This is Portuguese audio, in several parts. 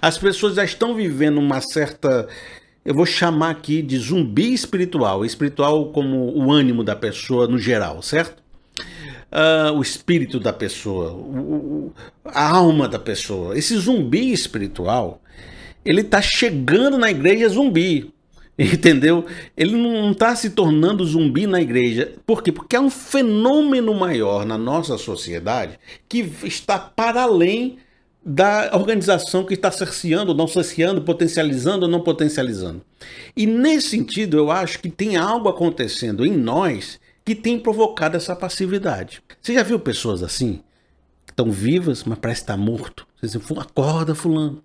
As pessoas já estão vivendo uma certa. Eu vou chamar aqui de zumbi espiritual. Espiritual como o ânimo da pessoa no geral, certo? Uh, o espírito da pessoa, o, a alma da pessoa. Esse zumbi espiritual, ele está chegando na igreja zumbi. Entendeu? Ele não está se tornando zumbi na igreja. Por quê? Porque é um fenômeno maior na nossa sociedade que está para além da organização que está cerceando, não cerceando, potencializando ou não potencializando. E nesse sentido, eu acho que tem algo acontecendo em nós que tem provocado essa passividade. Você já viu pessoas assim? Estão vivas, mas parece estar morto. Você diz, acorda, fulano.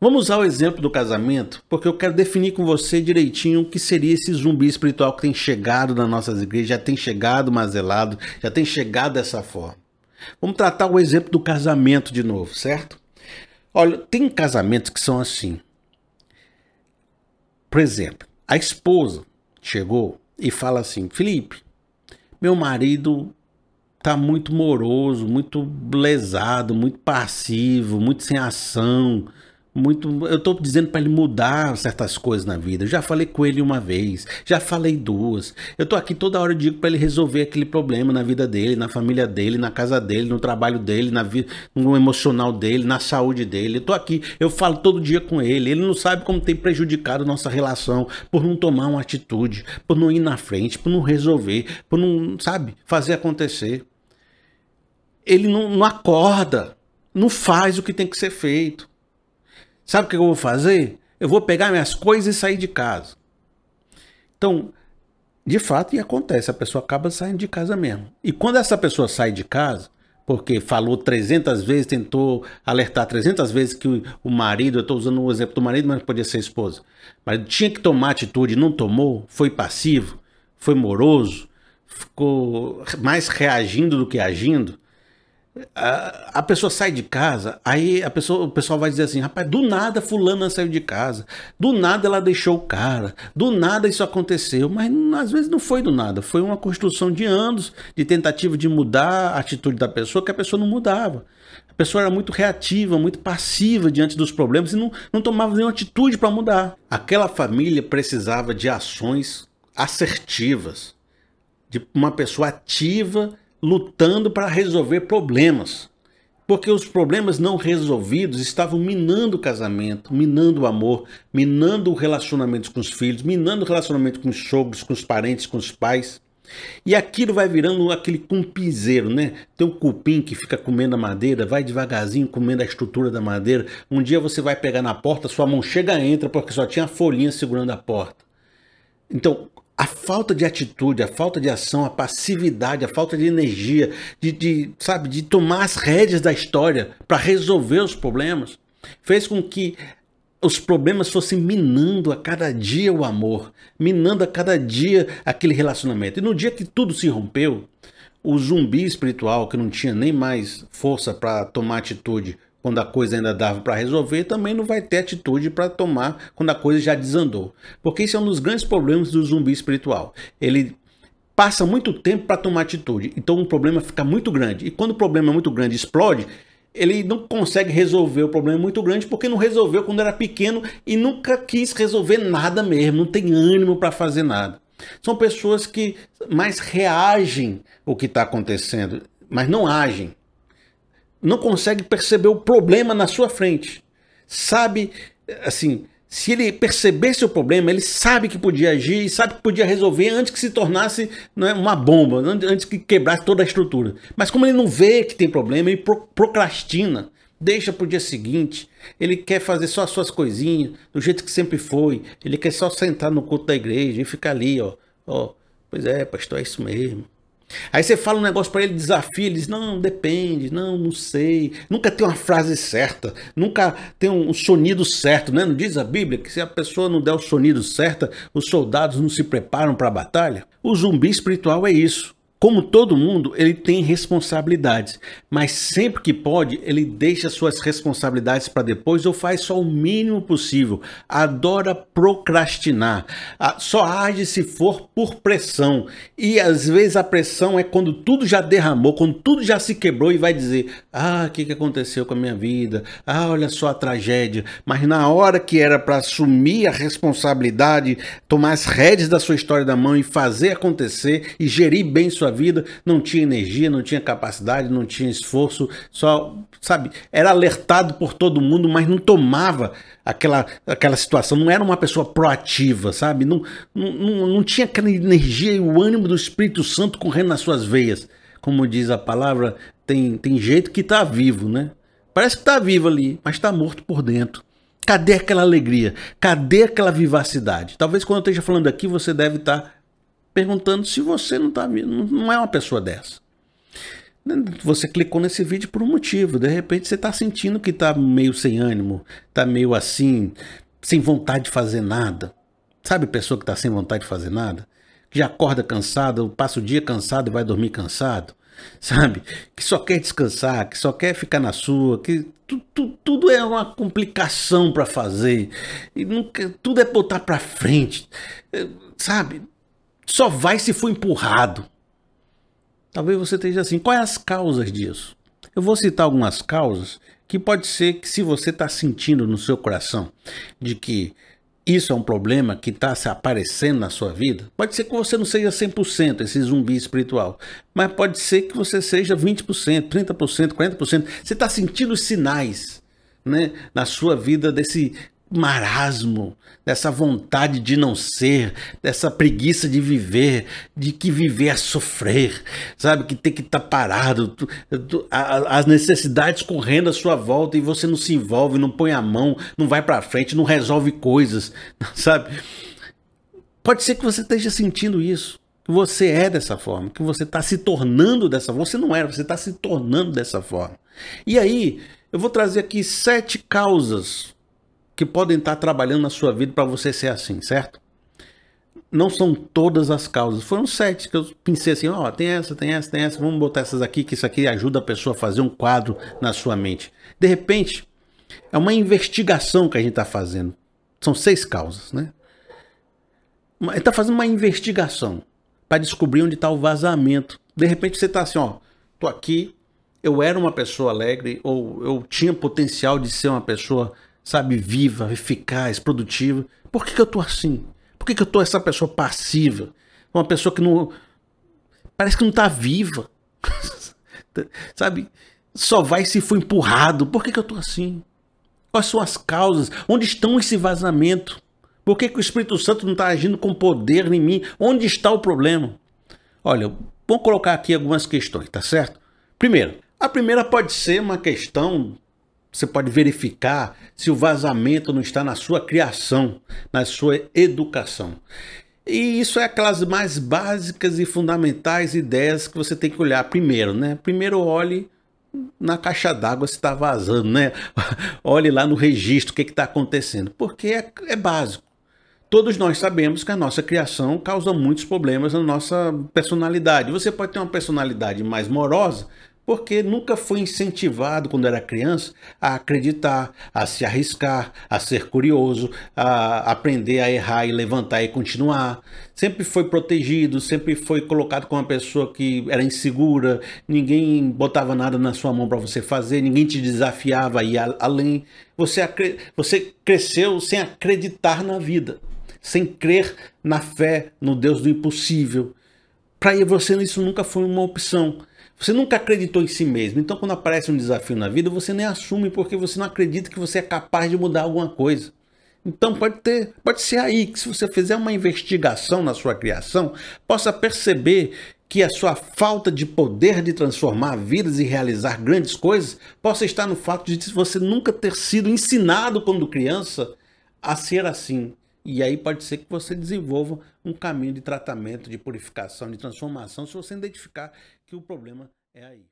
Vamos usar o exemplo do casamento, porque eu quero definir com você direitinho o que seria esse zumbi espiritual que tem chegado nas nossas igrejas, já tem chegado mazelado, já tem chegado dessa forma. Vamos tratar o exemplo do casamento de novo, certo? Olha, tem casamentos que são assim. Por exemplo, a esposa chegou e fala assim: Felipe, meu marido tá muito moroso, muito lesado, muito passivo, muito sem ação muito. Eu estou dizendo para ele mudar certas coisas na vida. Eu já falei com ele uma vez, já falei duas. Eu estou aqui toda hora e digo para ele resolver aquele problema na vida dele, na família dele, na casa dele, no trabalho dele, na vida, no emocional dele, na saúde dele. Eu estou aqui, eu falo todo dia com ele. Ele não sabe como tem prejudicado nossa relação por não tomar uma atitude, por não ir na frente, por não resolver, por não, sabe, fazer acontecer. Ele não, não acorda, não faz o que tem que ser feito. Sabe o que eu vou fazer? Eu vou pegar minhas coisas e sair de casa. Então, de fato, e acontece, a pessoa acaba saindo de casa mesmo. E quando essa pessoa sai de casa, porque falou 300 vezes, tentou alertar 300 vezes que o, marido, eu estou usando o exemplo do marido, mas podia ser a esposa, mas tinha que tomar atitude, não tomou, foi passivo, foi moroso, ficou mais reagindo do que agindo, a, pessoa sai de casa, aí a pessoa, o pessoal vai dizer assim, rapaz, do nada fulana saiu de casa, do nada ela deixou o cara, do nada isso aconteceu, mas às vezes não foi do nada, foi uma construção de anos de tentativa de mudar a atitude da pessoa que a pessoa não mudava. A pessoa era muito reativa, muito passiva diante dos problemas e não, não tomava nenhuma atitude para mudar. Aquela família precisava de ações assertivas, de uma pessoa ativa lutando para resolver problemas. Porque os problemas não resolvidos estavam minando o casamento, minando o amor, minando o relacionamento com os filhos, minando o relacionamento com os sogros, com os parentes, com os pais. E aquilo vai virando aquele cumpizeiro, né? Tem um cupim que fica comendo a madeira, vai devagarzinho comendo a estrutura da madeira. Um dia você vai pegar na porta, sua mão chega entra porque só tinha a folhinha segurando a porta. Então, a falta de atitude, a falta de ação, a passividade, a falta de energia, de, de sabe, de tomar as rédeas da história para resolver os problemas, fez com que os problemas fossem minando a cada dia o amor, minando a cada dia aquele relacionamento. E no dia que tudo se rompeu, o zumbi espiritual, que não tinha nem mais força para tomar atitude, quando a coisa ainda dava para resolver, também não vai ter atitude para tomar quando a coisa já desandou. Porque isso é um dos grandes problemas do zumbi espiritual. Ele passa muito tempo para tomar atitude, então o problema fica muito grande. E quando o problema é muito grande explode, ele não consegue resolver o problema muito grande porque não resolveu quando era pequeno e nunca quis resolver nada mesmo, não tem ânimo para fazer nada. São pessoas que mais reagem o que está acontecendo, mas não agem não consegue perceber o problema na sua frente. Sabe, assim, se ele percebesse o problema, ele sabe que podia agir sabe que podia resolver antes que se tornasse né, uma bomba, antes que quebrasse toda a estrutura. Mas como ele não vê que tem problema, ele procrastina, deixa para o dia seguinte. Ele quer fazer só as suas coisinhas, do jeito que sempre foi. Ele quer só sentar no culto da igreja e ficar ali, ó. ó pois é, pastor, é isso mesmo. Aí você fala um negócio para ele, desafia, ele diz: Não, depende, não, não sei. Nunca tem uma frase certa, nunca tem um sonido certo, né? Não diz a Bíblia que se a pessoa não der o sonido certo, os soldados não se preparam para a batalha? O zumbi espiritual é isso. Como todo mundo, ele tem responsabilidades, mas sempre que pode, ele deixa suas responsabilidades para depois ou faz só o mínimo possível. Adora procrastinar. Só age se for por pressão. E às vezes a pressão é quando tudo já derramou, quando tudo já se quebrou e vai dizer: "Ah, o que que aconteceu com a minha vida? Ah, olha só a tragédia". Mas na hora que era para assumir a responsabilidade, tomar as rédeas da sua história da mão e fazer acontecer e gerir bem sua sua vida, não tinha energia, não tinha capacidade, não tinha esforço, só, sabe, era alertado por todo mundo, mas não tomava aquela, aquela situação, não era uma pessoa proativa, sabe? Não, não, não tinha aquela energia e o ânimo do Espírito Santo correndo nas suas veias. Como diz a palavra, tem, tem jeito que está vivo, né? Parece que está vivo ali, mas está morto por dentro. Cadê aquela alegria? Cadê aquela vivacidade? Talvez quando eu esteja falando aqui, você deve estar tá perguntando se você não, tá, não é uma pessoa dessa. Você clicou nesse vídeo por um motivo. De repente você está sentindo que está meio sem ânimo, está meio assim, sem vontade de fazer nada. Sabe pessoa que está sem vontade de fazer nada? Que já acorda cansado, passa o dia cansado e vai dormir cansado. Sabe? Que só quer descansar, que só quer ficar na sua, que tu, tu, tudo é uma complicação para fazer. E nunca, tudo é botar para frente. Sabe? Só vai se for empurrado. Talvez você esteja assim, quais as causas disso? Eu vou citar algumas causas que pode ser que se você está sentindo no seu coração de que isso é um problema que está se aparecendo na sua vida, pode ser que você não seja 100% esse zumbi espiritual, mas pode ser que você seja 20%, 30%, 40%. Você está sentindo os sinais né, na sua vida desse marasmo, dessa vontade de não ser, dessa preguiça de viver, de que viver é sofrer, sabe? Que tem que estar tá parado, tu, tu, a, as necessidades correndo à sua volta e você não se envolve, não põe a mão, não vai para frente, não resolve coisas, sabe? Pode ser que você esteja sentindo isso, que você é dessa forma, que você está se tornando dessa forma. Você não era, você está se tornando dessa forma. E aí, eu vou trazer aqui sete causas que podem estar trabalhando na sua vida para você ser assim, certo? Não são todas as causas. Foram sete que eu pensei assim, ó, oh, tem essa, tem essa, tem essa, vamos botar essas aqui, que isso aqui ajuda a pessoa a fazer um quadro na sua mente. De repente, é uma investigação que a gente está fazendo. São seis causas, né? Está fazendo uma investigação para descobrir onde está o vazamento. De repente você está assim, ó, tô aqui, eu era uma pessoa alegre, ou eu tinha potencial de ser uma pessoa sabe, viva, eficaz, produtiva. Por que, que eu tô assim? Por que, que eu tô essa pessoa passiva? Uma pessoa que não. Parece que não tá viva. sabe? Só vai se for empurrado. Por que, que eu tô assim? Quais são as causas? Onde estão esse vazamento? Por que, que o Espírito Santo não está agindo com poder em mim? Onde está o problema? Olha, vamos colocar aqui algumas questões, tá certo? Primeiro, a primeira pode ser uma questão você pode verificar se o vazamento não está na sua criação, na sua educação. E isso é aquelas mais básicas e fundamentais ideias que você tem que olhar primeiro, né? Primeiro olhe na caixa d'água se está vazando, né? olhe lá no registro o que está acontecendo, porque é, é básico. Todos nós sabemos que a nossa criação causa muitos problemas na nossa personalidade. Você pode ter uma personalidade mais morosa, porque nunca foi incentivado quando era criança a acreditar, a se arriscar, a ser curioso, a aprender a errar e levantar e continuar. Sempre foi protegido, sempre foi colocado como uma pessoa que era insegura, ninguém botava nada na sua mão para você fazer, ninguém te desafiava a ir além. Você, você cresceu sem acreditar na vida, sem crer na fé, no Deus do impossível. Para você isso nunca foi uma opção. Você nunca acreditou em si mesmo. Então, quando aparece um desafio na vida, você nem assume porque você não acredita que você é capaz de mudar alguma coisa. Então, pode ter, pode ser aí que se você fizer uma investigação na sua criação, possa perceber que a sua falta de poder de transformar vidas e realizar grandes coisas possa estar no fato de você nunca ter sido ensinado quando criança a ser assim. E aí pode ser que você desenvolva um caminho de tratamento, de purificação, de transformação, se você identificar que o problema é aí.